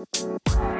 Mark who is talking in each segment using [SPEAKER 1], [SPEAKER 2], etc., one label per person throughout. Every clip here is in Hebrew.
[SPEAKER 1] Música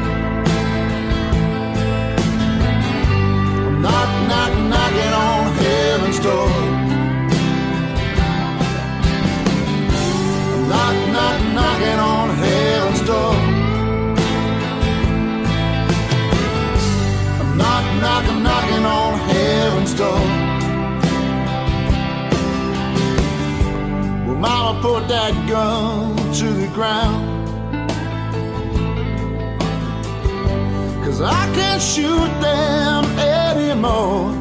[SPEAKER 1] Knock, knock, knocking on heaven's door. Knock, knock, knocking on heaven's door. Knock, knock, knocking on heaven's door. Well, Mama put that gun to the ground. Cause I can't shoot them anymore.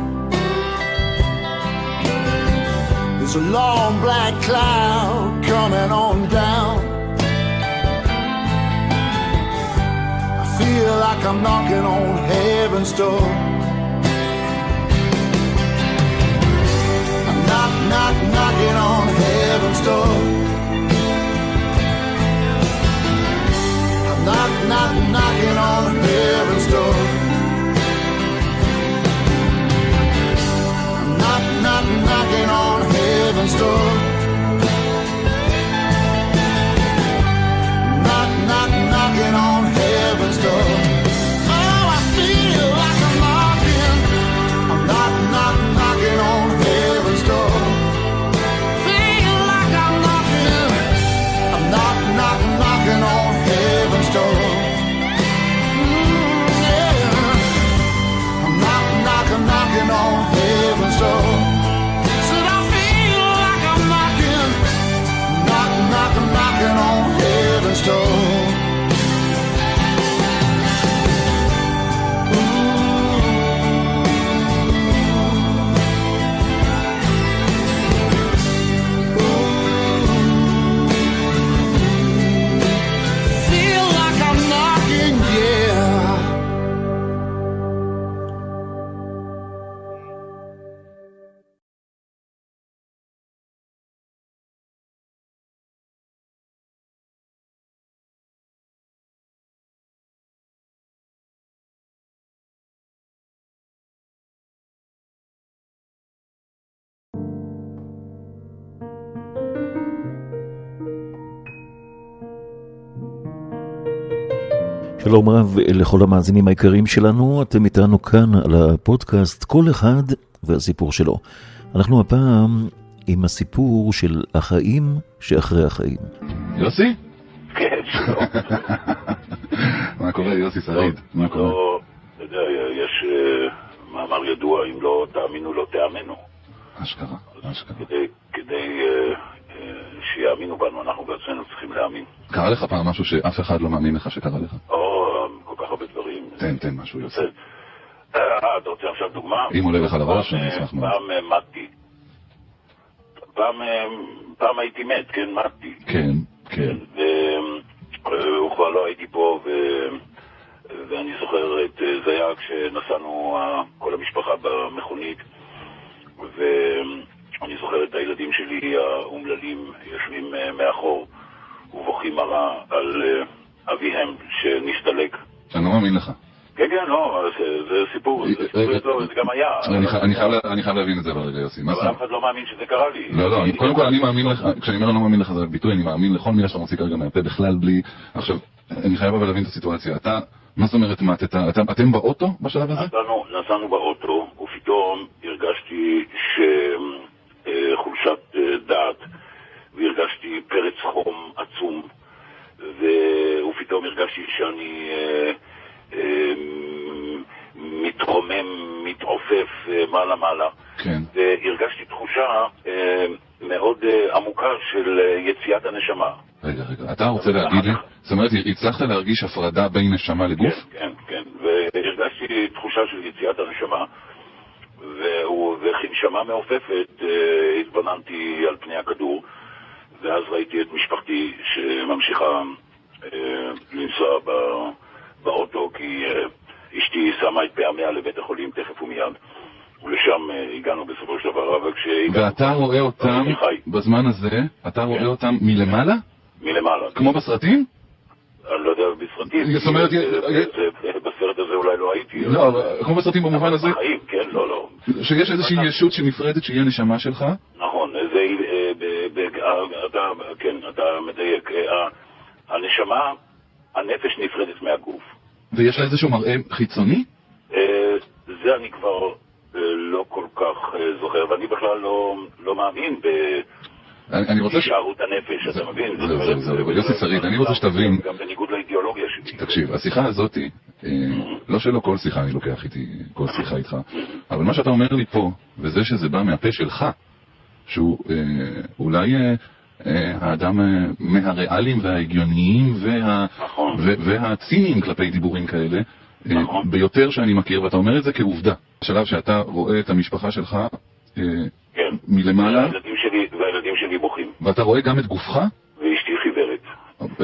[SPEAKER 1] There's a long black cloud coming on down. I feel like I'm knocking on heaven's door. I'm knock, knock, knocking on heaven's door. I'm knock, knock, knocking on heaven's door. story.
[SPEAKER 2] שלום רב לכל המאזינים היקרים שלנו, אתם איתנו כאן על הפודקאסט כל אחד והסיפור שלו. אנחנו הפעם עם הסיפור של החיים שאחרי החיים.
[SPEAKER 3] יוסי?
[SPEAKER 4] כן, שלום.
[SPEAKER 3] מה קורה, יוסי שריד? מה קורה?
[SPEAKER 4] לא, אתה יודע, יש אה, מאמר ידוע, אם לא תאמינו, לא תאמנו.
[SPEAKER 3] אשכרה, אשכרה.
[SPEAKER 4] כדי, אה, שיאמינו בנו, אנחנו בעצמנו צריכים להאמין.
[SPEAKER 3] קרה לך פעם משהו שאף אחד לא מאמין לך שקרה לך?
[SPEAKER 4] או כל כך הרבה דברים.
[SPEAKER 3] תן, תן משהו, יוסי.
[SPEAKER 4] אה, אתה רוצה עכשיו דוגמה?
[SPEAKER 3] אם עולה לך לראש, אני
[SPEAKER 4] אה,
[SPEAKER 3] אשמח מאוד.
[SPEAKER 4] פעם אה, מתתי. פעם, אה, פעם הייתי מת, כן, מתתי.
[SPEAKER 3] כן, כן.
[SPEAKER 4] וכבר לא הייתי פה. ואני זוכר את זה היה כשנסענו כל המשפחה במכונית, ואני זוכר את הילדים שלי האומללים ובוכים על, אה, אביהם שנסתלק.
[SPEAKER 3] אני לא מאמין לך.
[SPEAKER 4] כן, כן, לא, זה, סיפור, זה
[SPEAKER 3] רגע,
[SPEAKER 4] ידוע, זה גם היה.
[SPEAKER 3] אני חייב להבין את זה ברגע, יוסי. מה
[SPEAKER 4] אבל? אף אחד לא מאמין שזה קרה לי.
[SPEAKER 3] לא, לא, קודם כל אני מאמין לך, כשאני אומר לא מאמין לך זה ביטוי, אני מאמין לכל מילה שאתה מוציא כרגע מהפה בכלל בלי... עכשיו, אני חייב אבל להבין את הסיטואציה. אתה, מה זאת אומרת? אתה- אתם באוטו בשלב הזה?
[SPEAKER 4] נסענו, באוטו, ופתאום הרגשתי שחולשת דעת הרגשתי פרץ חום עצום, ופתאום הרגשתי שאני אה, אה, מתרומם, מתעופף אה, מעלה-מעלה.
[SPEAKER 3] כן.
[SPEAKER 4] והרגשתי תחושה מאוד עמוקה של יציאת הנשמה.
[SPEAKER 3] רגע, רגע, אתה רוצה להגיד לי, זאת אומרת, הצלחת להרגיש הפרדה בין נשמה לגוף?
[SPEAKER 4] כן, כן, כן. והרגשתי תחושה של יציאת הנשמה, וכנשמה מעופפת התבוננתי על פני הכדור, ואז ראיתי את משפחתי שממשיכה לנסוע ב- באוטו, כי אה, אשתי שמה את פעמיה לבית החולים תכף ומיד, ולשם אה, הגענו בסופו של דבר, אבל כשהגענו...
[SPEAKER 3] ואתה רואה אותם. בזמן הזה, אתה רואה
[SPEAKER 4] כן.
[SPEAKER 3] אותם מלמעלה?
[SPEAKER 4] מלמעלה.
[SPEAKER 3] כמו בסרטים?
[SPEAKER 4] אני לא יודע בסרטים.
[SPEAKER 3] זאת אומרת, אה,
[SPEAKER 4] אה, בסרט הזה אולי לא הייתי.
[SPEAKER 3] לא, כמו בסרטים במובן הזה,
[SPEAKER 4] בחיים, כן, לא, לא.
[SPEAKER 3] שיש איזושהי ישות שנפרדת שהיא הנשמה שלך?
[SPEAKER 4] נכון, זה, אה, אה, אתה, כן, אתה מדייק. הנשמה, הנפש נפרדת מהגוף.
[SPEAKER 3] ויש לה איזשהו מראה חיצוני?
[SPEAKER 4] אה, זה אני כבר אה, לא כל כך אה, זוכר, ואני בכלל לא, לא מאמין
[SPEAKER 3] אני אני רוצה ש...
[SPEAKER 4] בהישארות הנפש, אתה מבין?
[SPEAKER 3] זהו, זהו, זהו,
[SPEAKER 4] זה-
[SPEAKER 3] יוסי שריד, אני רוצה שתבין.
[SPEAKER 4] גם בניגוד לאידיאולוגיה שלי.
[SPEAKER 3] תקשיב, השיחה הזאתי, לא שלא כל שיחה אני לוקח איתי, כל שיחה איתך, אבל מה שאתה אומר לי פה, וזה שזה בא מהפה שלך, שהוא אולי האדם אה, מהריאליים וההגיוניים וה,
[SPEAKER 4] נכון.
[SPEAKER 3] ו- והציניים כלפי דיבורים כאלה, אה,
[SPEAKER 4] נכון.
[SPEAKER 3] ביותר שאני מכיר, ואתה אומר את זה כעובדה. בשלב שאתה רואה את המשפחה שלך אה,
[SPEAKER 4] כן.
[SPEAKER 3] מלמעלה,
[SPEAKER 4] והילדים שלי, והילדים שלי בוכים,
[SPEAKER 3] ואתה רואה גם את גופך,
[SPEAKER 4] ואשתי חיוורת.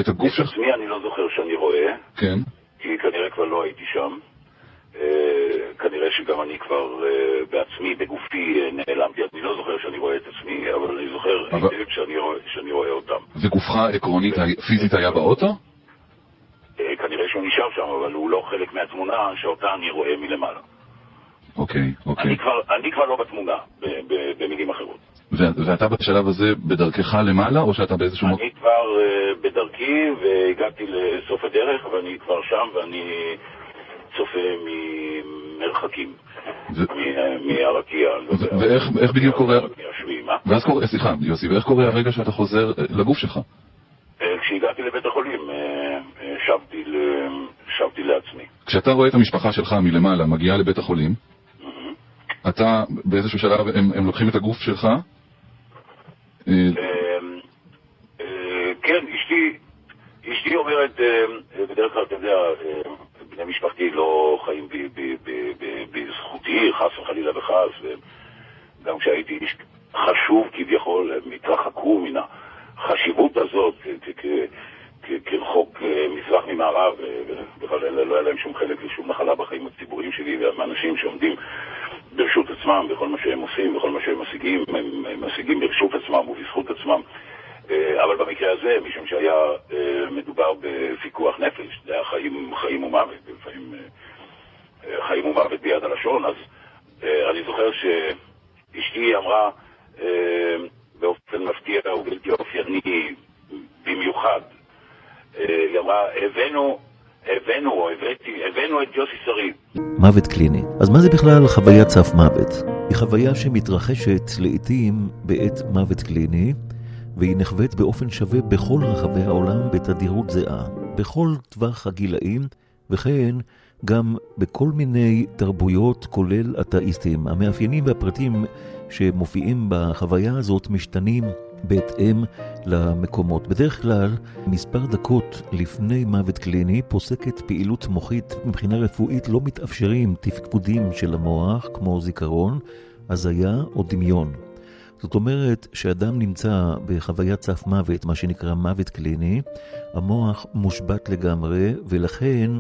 [SPEAKER 3] את הגוף
[SPEAKER 4] את
[SPEAKER 3] שלך,
[SPEAKER 4] עצמי אני לא זוכר שאני רואה,
[SPEAKER 3] כן,
[SPEAKER 4] כי כנראה כבר לא הייתי שם. שגם אני כבר אה, בעצמי, בגופי, אה, נעלמתי. אני לא זוכר שאני רואה את עצמי, אבל אני זוכר
[SPEAKER 3] אבל-
[SPEAKER 4] היטב שאני רואה- שאני רואה אותם.
[SPEAKER 3] וגופך עקרונית, פיזית היה באוטו?
[SPEAKER 4] אה, כנראה שהוא נשאר שם, אבל הוא לא חלק מהתמונה שאותה אני רואה מלמעלה.
[SPEAKER 3] אוקיי, אוקיי.
[SPEAKER 4] אני כבר- אני כבר לא בתמונה, במילים אחרות.
[SPEAKER 3] ו- ואתה בשלב הזה בדרכך למעלה, או שאתה באיזשהו מקום?
[SPEAKER 4] אני כבר בדרכי והגעתי לסוף הדרך, ואני כבר שם, ואני צופה ממרחקים,
[SPEAKER 3] ו-
[SPEAKER 4] מ- מהרקיע. לא
[SPEAKER 3] ואיך איך בדיוק קורה... ואז קורה, סליחה, יוסי, ואיך קורה הרגע שאתה חוזר אה, לגוף שלך?
[SPEAKER 4] אה, כשהגעתי לבית החולים, אה, שבתי לעצמי.
[SPEAKER 3] כשאתה רואה את המשפחה שלך מלמעלה מגיעה לבית החולים, אתה באיזשהו שלב, הם, לוקחים את הגוף שלך, אה,
[SPEAKER 4] כן, אשתי, אומרת, בדרך כלל, אתה יודע, בני משפחתי לא חיים בזכותי, חס וחלילה וחס, וגם כשהייתי איש חשוב כביכול, הם התרחקו מן החשיבות הזאת כרחוק אה, מזרח ממערב, אה, ובכלל לא היה להם שום חלק ושום נחלה בחיים הציבוריים שלי, והאנשים שעומדים ברשות עצמם, בכל מה שהם עושים, בכל מה שהם משיגים, הם, משיגים ברשות עצמם ובזכות עצמם. אה, אבל במקרה הזה, משום שהיה מדובר בפיקוח נפש, זה היה חיים, ומוות, לפעמים אה, חיים ומוות ביד הלשון, אז אה, אני זוכר שאשתי אמרה אה, באופן מפתיע ובלתי אופייני במיוחד, היא אמרה, הבאנו, הבאנו, הבאתי, הבאנו את יוסי שריד.
[SPEAKER 2] מוות קליני. אז מה זה בכלל חוויית סף מוות? היא חוויה שמתרחשת לעתים בעת מוות קליני, והיא נחווית באופן שווה בכל רחבי העולם בתדירות זהה, בכל טווח הגילאים, וכן גם בכל מיני תרבויות, כולל אתאיסטים. המאפיינים והפרטים שמופיעים בחוויה הזאת משתנים בהתאם למקומות. בדרך כלל, מספר דקות לפני מוות קליני פוסקת פעילות מוחית מבחינה רפואית לא מתאפשרים תפקודים של המוח, כמו זיכרון, הזיה או דמיון. זאת אומרת שאדם נמצא בחוויית סף מוות, מה שנקרא מוות קליני, המוח מושבת לגמרי, ולכן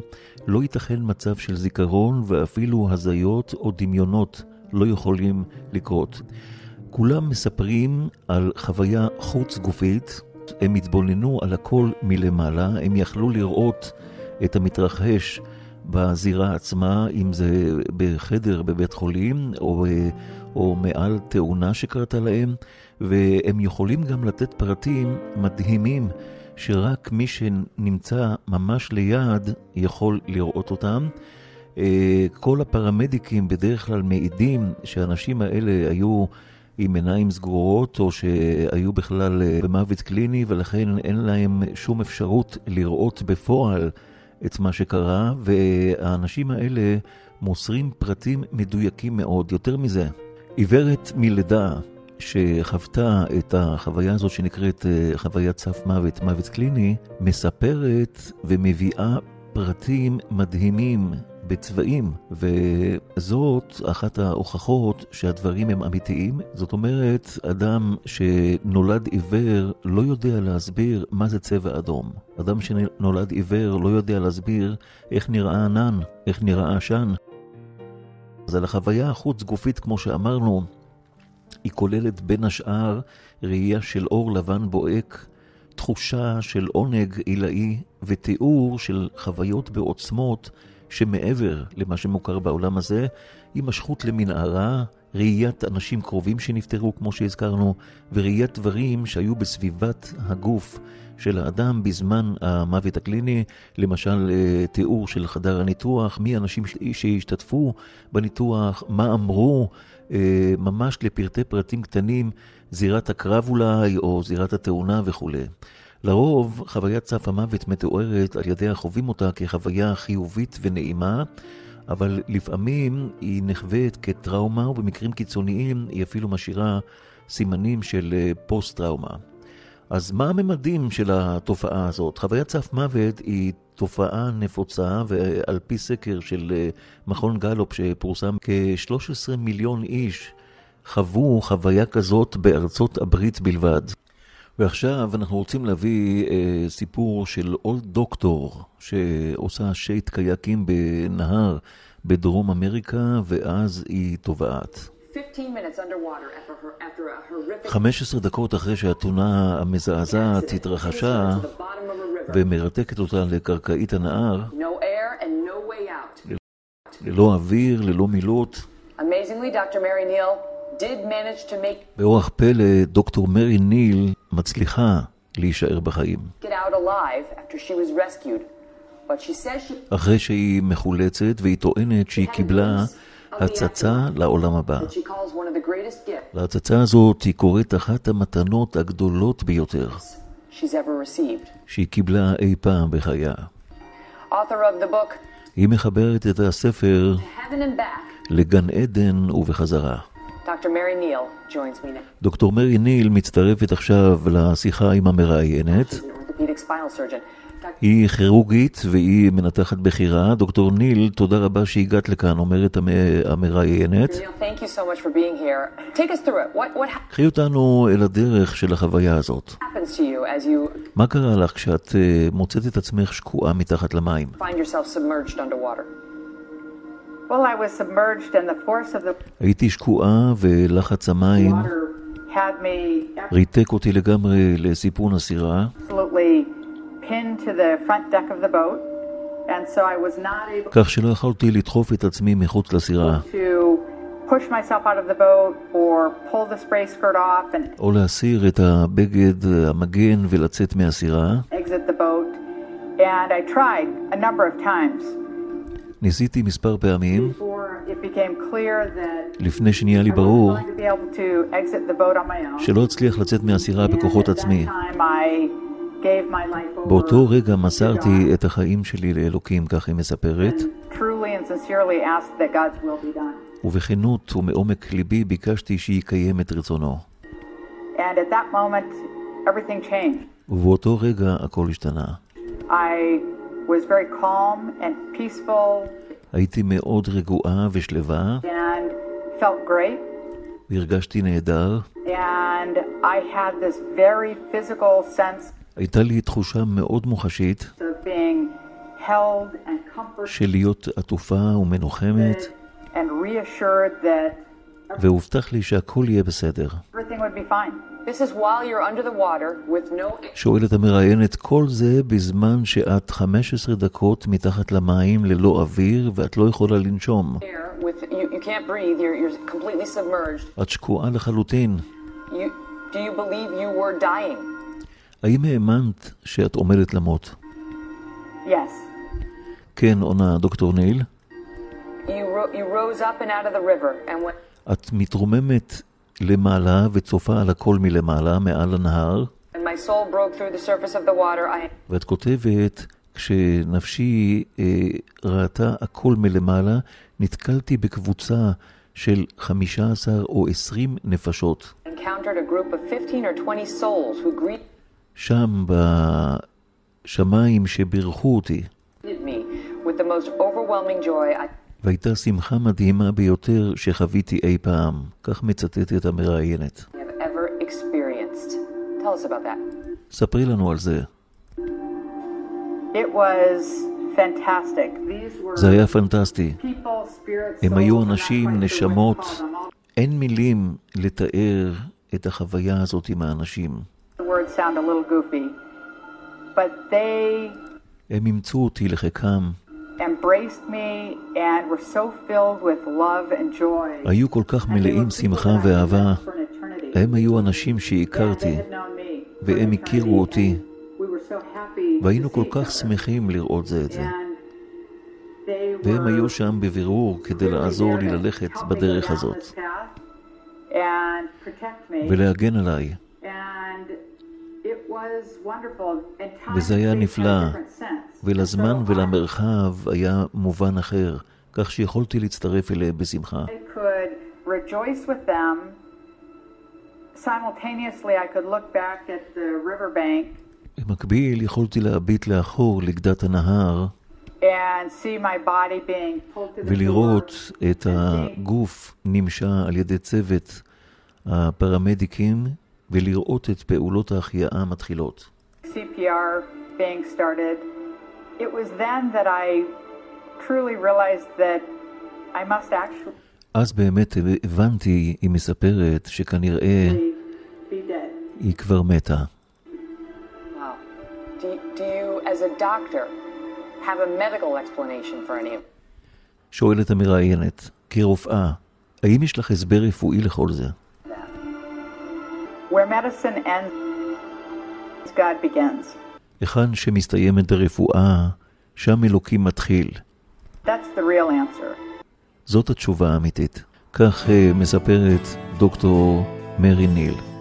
[SPEAKER 2] לא ייתכן מצב של זיכרון ואפילו הזיות או דמיונות לא יכולים לקרות. כולם מספרים על חוויה חוץ גופית, הם התבוננו על הכל מלמעלה, הם יכלו לראות את המתרחש בזירה עצמה, אם זה בחדר בבית חולים או, או מעל תאונה שקרתה להם, והם יכולים גם לתת פרטים מדהימים שרק מי שנמצא ממש ליד יכול לראות אותם. כל הפרמדיקים בדרך כלל מעידים שהאנשים האלה היו עם עיניים סגורות, או שהיו בכלל אה, במוות קליני, ולכן אין להם שום אפשרות לראות בפועל את מה שקרה, והאנשים האלה מוסרים פרטים מדויקים מאוד. יותר מזה, עיוורת מלידה שחוותה את החוויה הזאת שנקראת אה, חוויית סף מוות, מוות קליני, מספרת ומביאה פרטים מדהימים בצבעים, וזאת אחת ההוכחות שהדברים הם אמיתיים. זאת אומרת, אדם שנולד עיוור לא יודע להסביר מה זה צבע אדום. אדם שנולד עיוור לא יודע להסביר איך נראה ענן, איך נראה עשן. אז על החוויה החוץ גופית, כמו שאמרנו, היא כוללת בין השאר ראייה של אור לבן בוהק, תחושה של עונג עילאי ותיאור של חוויות בעוצמות שמעבר למה שמוכר בעולם הזה, הימשכות למנהרה, ראיית אנשים קרובים שנפטרו, כמו שהזכרנו, וראיית דברים שהיו בסביבת הגוף של האדם בזמן המוות הקליני, למשל אה, תיאור של חדר הניתוח, מי האנשים שהשתתפו בניתוח, מה אמרו, אה, ממש לפרטי פרטים קטנים, זירת הקרב אולי, או זירת התאונה וכולי. לרוב, חוויית סף המוות מתוארת על ידי החווים אותה כחוויה חיובית ונעימה, אבל לפעמים היא נחווית כטראומה, ובמקרים קיצוניים היא אפילו משאירה סימנים של אה, פוסט-טראומה. אז מה הממדים של התופעה הזאת? חוויית סף מוות היא תופעה נפוצה, ועל פי סקר של אה, מכון גלופ שפורסם, כ-13 מיליון איש חוו חוויה כזאת בארצות הברית בלבד. ועכשיו אנחנו רוצים להביא אה, סיפור של עוד דוקטור שעושה שייט קייקים בנהר בדרום אמריקה, ואז היא טובעת. 15 דקות אחרי שהתאונה המזעזעת התרחשה ומרתקת אותה לקרקעית הנהר, ללא אוויר, ללא מילוט. באורח פלא, דוקטור מרי ניל מצליחה להישאר בחיים. אחרי שהיא מחולצת והיא טוענת שהיא קיבלה הצצה לעולם הבא. להצצה הזאת היא קוראת אחת המתנות הגדולות ביותר שהיא קיבלה אי פעם בחייה. היא מחברת את הספר לגן עדן ובחזרה. דוקטור מרי ניל מצטרפת עכשיו לשיחה עם המראיינת. היא כירורגית והיא מנתחת בכירה. דוקטור ניל, תודה רבה שהגעת לכאן, אומרת המראיינת. קחי אותנו אל הדרך של החוויה הזאת. מה קרה לך כשאת אה, מוצאת את עצמך שקועה מתחת למים? הייתי שקועה ולחץ המים ריתק אותי לגמרי לסיפון הסירה. כך שלא יכולתי לדחוף את עצמי מחוץ לסירה. או להסיר את הבגד, המגן, ולצאת מהסירה. ניסיתי מספר פעמים, לפני שנהיה לי ברור שלא אצליח לצאת מהסירה בכוחות עצמי. באותו רגע מסרתי את החיים שלי לאלוקים, כך היא מספרת, ובכנות ומעומק ליבי ביקשתי שיקיים את רצונו. ובאותו רגע הכל השתנה. Was very calm and peaceful. הייתי מאוד רגועה ושלווה.
[SPEAKER 5] And felt great.
[SPEAKER 2] והרגשתי נהדר.
[SPEAKER 5] And I had this very physical sense
[SPEAKER 2] הייתה לי תחושה מאוד מוחשית
[SPEAKER 5] of being held and comforted
[SPEAKER 2] של להיות עטופה ומנוחמת,
[SPEAKER 5] and reassured that
[SPEAKER 2] והובטח לי שהכל יהיה בסדר.
[SPEAKER 5] Everything would be fine.
[SPEAKER 6] This is while you're under the water with no
[SPEAKER 2] שואלת המראיינת, כל זה בזמן שאת 15 דקות מתחת למים ללא אוויר ואת לא יכולה לנשום. את שקועה לחלוטין.
[SPEAKER 6] You, do you believe you were dying?
[SPEAKER 2] האם האמנת שאת עומדת למות?
[SPEAKER 5] Yes.
[SPEAKER 2] כן, עונה דוקטור ניל. את מתרוממת למעלה וצופה על הכל מלמעלה, מעל הנהר.
[SPEAKER 6] I
[SPEAKER 2] ואת כותבת, כשנפשי אה, ראתה הכל מלמעלה, נתקלתי בקבוצה של 15 או 20 נפשות.
[SPEAKER 6] encountered a group of 15 or 20 souls who greeted
[SPEAKER 2] שם בשמיים שבירכו אותי,
[SPEAKER 6] me with the most overwhelming joy I
[SPEAKER 2] והייתה שמחה מדהימה ביותר שחוויתי אי פעם. כך מצטטת המראיינת. ספרי לנו על זה. זה היה פנטסטי. הם היו אנשים, נשמות. אין מילים לתאר את החוויה הזאת עם האנשים. הם אימצו אותי לחיקם,
[SPEAKER 5] embraced me and were so filled with love and joy.
[SPEAKER 2] היו כל כך
[SPEAKER 5] And they
[SPEAKER 2] מלאים
[SPEAKER 5] were
[SPEAKER 2] שמחה ואהבה. הם היו אנשים שהכרתי, והם הכירו אותי,
[SPEAKER 5] and we were so happy
[SPEAKER 2] והיינו
[SPEAKER 5] to
[SPEAKER 2] כל
[SPEAKER 5] see
[SPEAKER 2] כך. שמחים לראות זה את זה.
[SPEAKER 5] And they
[SPEAKER 2] והם
[SPEAKER 5] were
[SPEAKER 2] היו שם בבירור כדי לעזור לי
[SPEAKER 5] to
[SPEAKER 2] ללכת בדרך הזאת,
[SPEAKER 5] this path and protect me.
[SPEAKER 2] ולהגן עליי. וזה היה נפלא. ולזמן ולמרחב היה מובן אחר, כך שיכולתי להצטרף אליהם בשמחה.
[SPEAKER 5] I could rejoice with them. Simultaneously, I could look back at the riverbank
[SPEAKER 2] במקביל יכולתי להביט לאחור לגדת הנהר,
[SPEAKER 5] and see my body being pulled to the
[SPEAKER 2] ולראות. את הגוף נמשה על ידי צוות הפרמדיקים, ולראות את פעולות ההחייאה המתחילות.
[SPEAKER 5] CPR being started. It was then that I truly realized that I must actually
[SPEAKER 2] אז באמת הבנתי, היא מספרת, שכנראה. היא כבר מתה. שואלת המראיינת, כרופאה, האם יש לך הסבר רפואי לכל זה?
[SPEAKER 5] Where medicine ends, God begins.
[SPEAKER 2] היכן שמסתיימת הרפואה, שם אלוקים מתחיל.
[SPEAKER 5] That's the real answer.
[SPEAKER 2] זאת התשובה האמיתית. כך אה, מספרת דוקטור מרי ניל.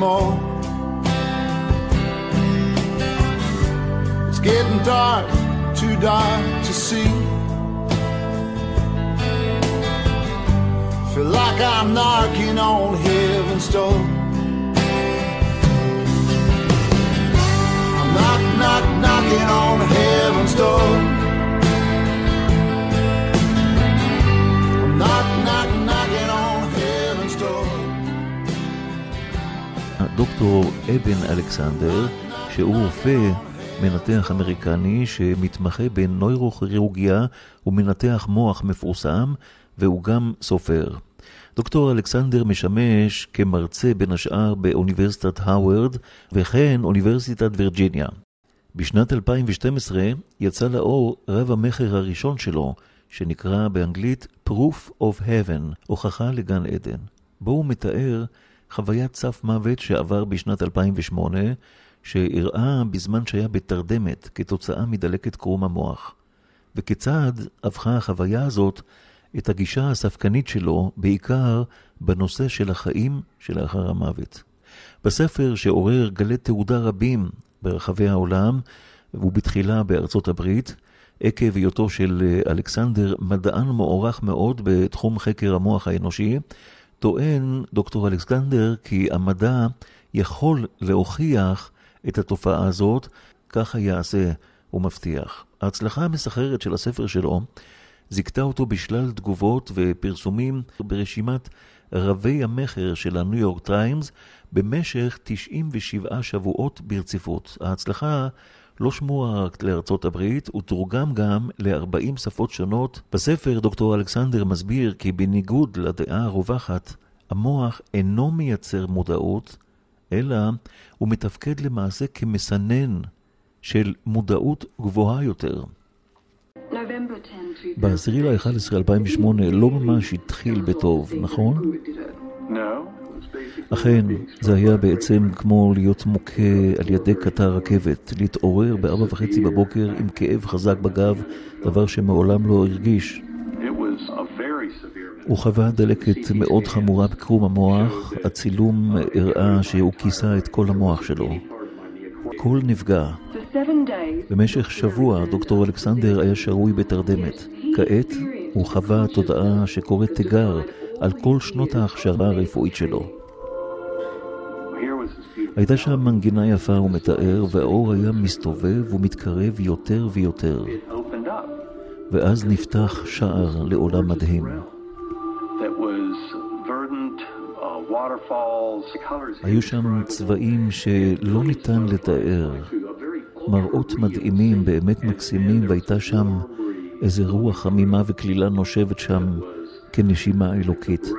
[SPEAKER 1] Anymore. It's getting dark, too dark to see. Feel like I'm knocking on heaven's door. I'm knock, knock, knocking on heaven's door.
[SPEAKER 2] הדוקטור אבן אלכסנדר, שהוא רופא מנתח אמריקני שמתמחה בנוירוכירורגיה ומנתח מוח מפורסם, והוא גם סופר. דוקטור אלכסנדר משמש כמרצה בין השאר באוניברסיטת הווארד וכן אוניברסיטת וירג'יניה. בשנת 2012 יצא לאור רב המכר הראשון שלו, שנקרא באנגלית Proof of Heaven, הוכחה לגן עדן. בו הוא מתאר חוויית סף מוות שעבר בשנת 2008, שאירעה בזמן שהיה בתרדמת כתוצאה מדלקת קרום המוח. וכיצד הפכה החוויה הזאת את הגישה הספקנית שלו, בעיקר בנושא של החיים שלאחר המוות. בספר שעורר גלי תעודה רבים ברחבי העולם, ובתחילה בארצות הברית, עקב היותו של אה, אלכסנדר מדען מוערך מאוד בתחום חקר המוח האנושי, טוען דוקטור אלכסנדר כי המדע יכול להוכיח את התופעה הזאת, ככה יעשה, הוא מבטיח. ההצלחה המסחררת של הספר שלו זיכתה אותו בשלל תגובות ופרסומים ברשימת רבי המכר של הניו יורק טיימס במשך 97 שבועות ברציפות. ההצלחה לא שמוע רק לארצות הברית, הוא תורגם גם ל-40 שפות שונות. בספר דוקטור אלכסנדר מסביר כי בניגוד לדעה הרווחת, המוח אינו מייצר מודעות, אלא הוא מתפקד למעשה כמסנן של מודעות גבוהה יותר. ב-10 ל-11 2008 לא ממש התחיל בטוב, נכון? אכן, זה היה בעצם כמו להיות מוכה על ידי קטר רכבת, להתעורר בארבע וחצי בבוקר עם כאב חזק בגב, דבר שמעולם לא הרגיש. הוא חווה דלקת מאוד חמורה בקרום המוח, הצילום הראה שהוא כיסה את כל המוח שלו. כל נפגע. במשך שבוע דוקטור אלכסנדר היה שרוי בתרדמת. כעת הוא חווה תודעה שקוראת תיגר על כל שנות ההכשרה הרפואית שלו. הייתה שם מנגינה יפה, הוא מתאר, והאור היה מסתובב ומתקרב יותר ויותר. ואז נפתח שער לעולם מדהים. היו שם צבעים שלא ניתן לתאר, מראות מדהימים, באמת מקסימים, והייתה שם איזה רוח חמימה וקלילה נושבת שם כנשימה אלוקית.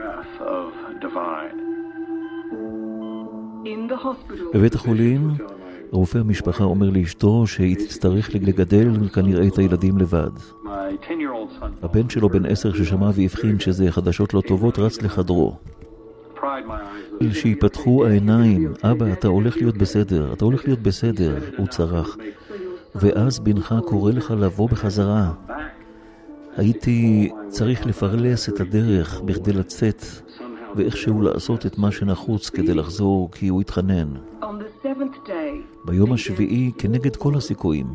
[SPEAKER 2] בבית החולים, רופא המשפחה אומר לאשתו שהיא תצטרך לגדל כנראה את הילדים לבד. הבן שלו בן עשר ששמע והבחין שזה חדשות לא טובות רץ לחדרו. שיפתחו העיניים, אבא, אתה הולך להיות בסדר, אתה הולך להיות בסדר, הוא צרח. ואז בנך קורא לך לבוא בחזרה. הייתי צריך לפרלס את הדרך בכדי לצאת, ואיכשהו לעשות את מה שנחוץ כדי לחזור, כי הוא התחנן. ביום השביעי, כנגד כל הסיכויים,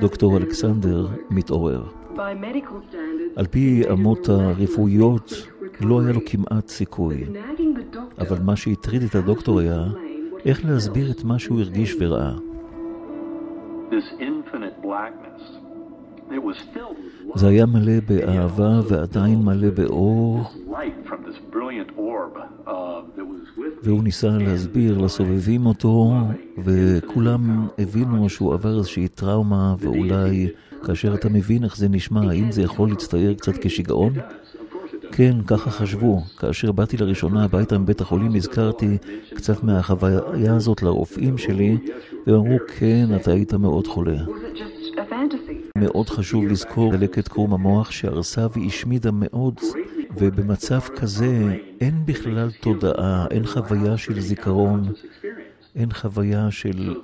[SPEAKER 2] דוקטור אלכסנדר מתעורר. על פי אמות הרפואיות, לא היה לו כמעט סיכוי. אבל מה שהטריד את הדוקטור היה איך להסביר את מה שהוא הרגיש וראה. זה היה מלא באהבה ועדיין מלא באור, והוא ניסה להסביר לסובבים אותו, וכולם הבינו שהוא עבר איזושהי טראומה, ואולי כאשר אתה מבין איך זה נשמע, האם זה יכול להצטייר קצת כשיגעון? כן, ככה חשבו. כאשר באתי לראשונה הביתה מבית החולים, הזכרתי קצת מהחוויה הזאת לרופאים שלי, והם אמרו, כן, אתה היית מאוד חולה. מאוד חשוב לזכור דלקת קרום המוח שהרסה והשמידה מאוד, ובמצב כזה אין בכלל תודעה, אין חוויה של זיכרון, אין חוויה של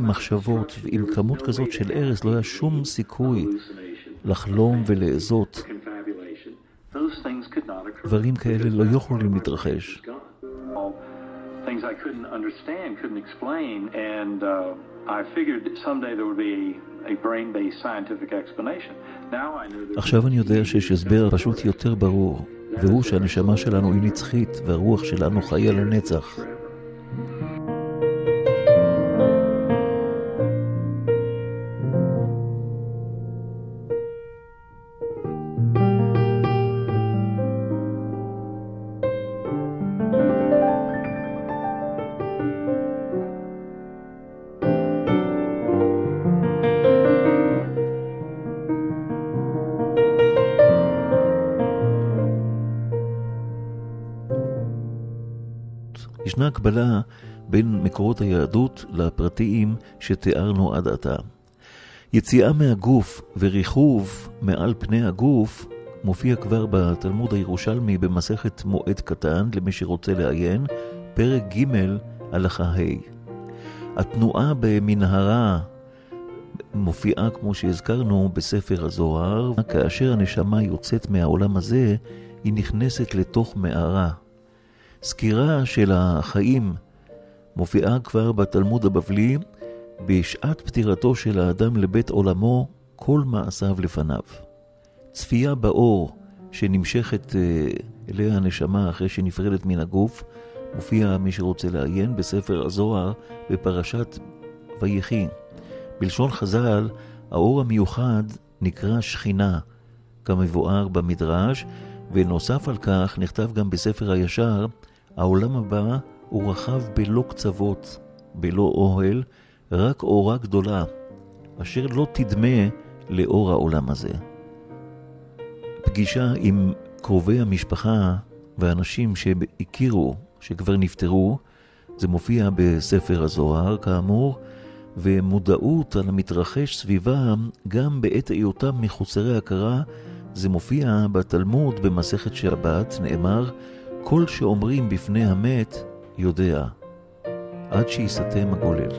[SPEAKER 2] מחשבות, ועם כמות כזאת של ארז לא היה שום סיכוי לחלום ולעזות. דברים כאלה לא יכולים להתרחש. Couldn't understand, couldn't explain, and uh, I figured someday there would be a brain-based scientific explanation. Now I knew. עכשיו אני יודע שיש הסבר פשוט יותר ברור, והוא שהנשמה שלנו היא נצחית והרוח שלנו חיה לנצח. ישנה הקבלה בין מקורות היהדות לפרטיים שתיארנו עד עתה. יציאה מהגוף וריחוב מעל פני הגוף מופיע כבר בתלמוד הירושלמי במסכת מועד קטן, למי שרוצה לעיין, פרק ג' הלכה ה'. התנועה במנהרה מופיעה, כמו שהזכרנו, בספר הזוהר, כאשר הנשמה יוצאת מהעולם הזה, היא נכנסת לתוך מערה. סקירה של החיים מופיעה כבר בתלמוד הבבלי, בשעת פטירתו של האדם לבית עולמו, כל מעשיו לפניו. צפייה באור שנמשכת אה, אליה הנשמה אחרי שנפרדת מן הגוף, מופיע מי שרוצה לעיין בספר הזוהר בפרשת ויחי. בלשון חז"ל, האור המיוחד נקרא שכינה, כמבואר במדרש, ונוסף על כך נכתב גם בספר הישר, העולם הבא הוא רחב בלא קצוות, בלא אוהל, רק אורה גדולה, אשר לא תדמה לאור העולם הזה. פגישה עם קרובי המשפחה והאנשים שהכירו, שכבר נפטרו, זה מופיע בספר הזוהר, כאמור, ומודעות על המתרחש סביבם, גם בעת היותם מחוסרי הכרה, זה מופיע בתלמוד במסכת שבת, נאמר, כל שאומרים בפני המת, יודע, עד שיסתם הגולל.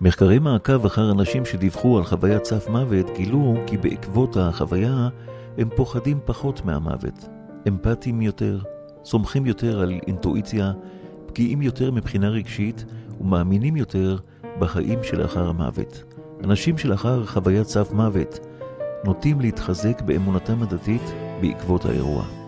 [SPEAKER 2] מחקרי מעקב אחר אנשים שדיווחו על חוויית סף מוות גילו כי בעקבות החוויה הם פוחדים פחות מהמוות, אמפתיים יותר, סומכים יותר על אינטואיציה, פגיעים יותר מבחינה רגשית ומאמינים יותר בחיים שלאחר המוות. אנשים שלאחר חוויית סף מוות נוטים להתחזק באמונתם הדתית בעקבות האירוע.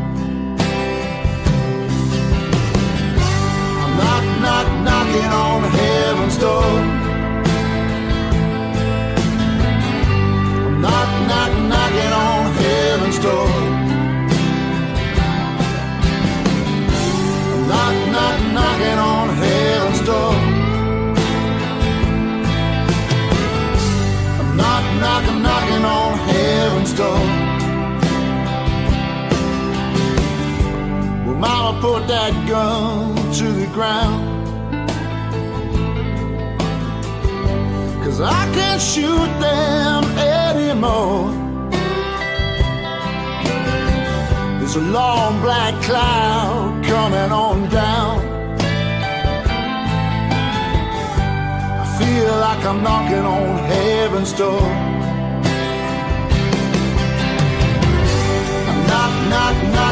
[SPEAKER 1] Knock, knock, knocking on heaven's door. Knock, knock, knocking on heaven's door. Knock, knock, knocking on heaven's door. Knock, knock, knocking on heaven's door. Mama put that gun to the ground. Cause I can't shoot them anymore. There's a long black cloud coming on down. I feel like I'm knocking on heaven's door. I'm knock, knock, knocking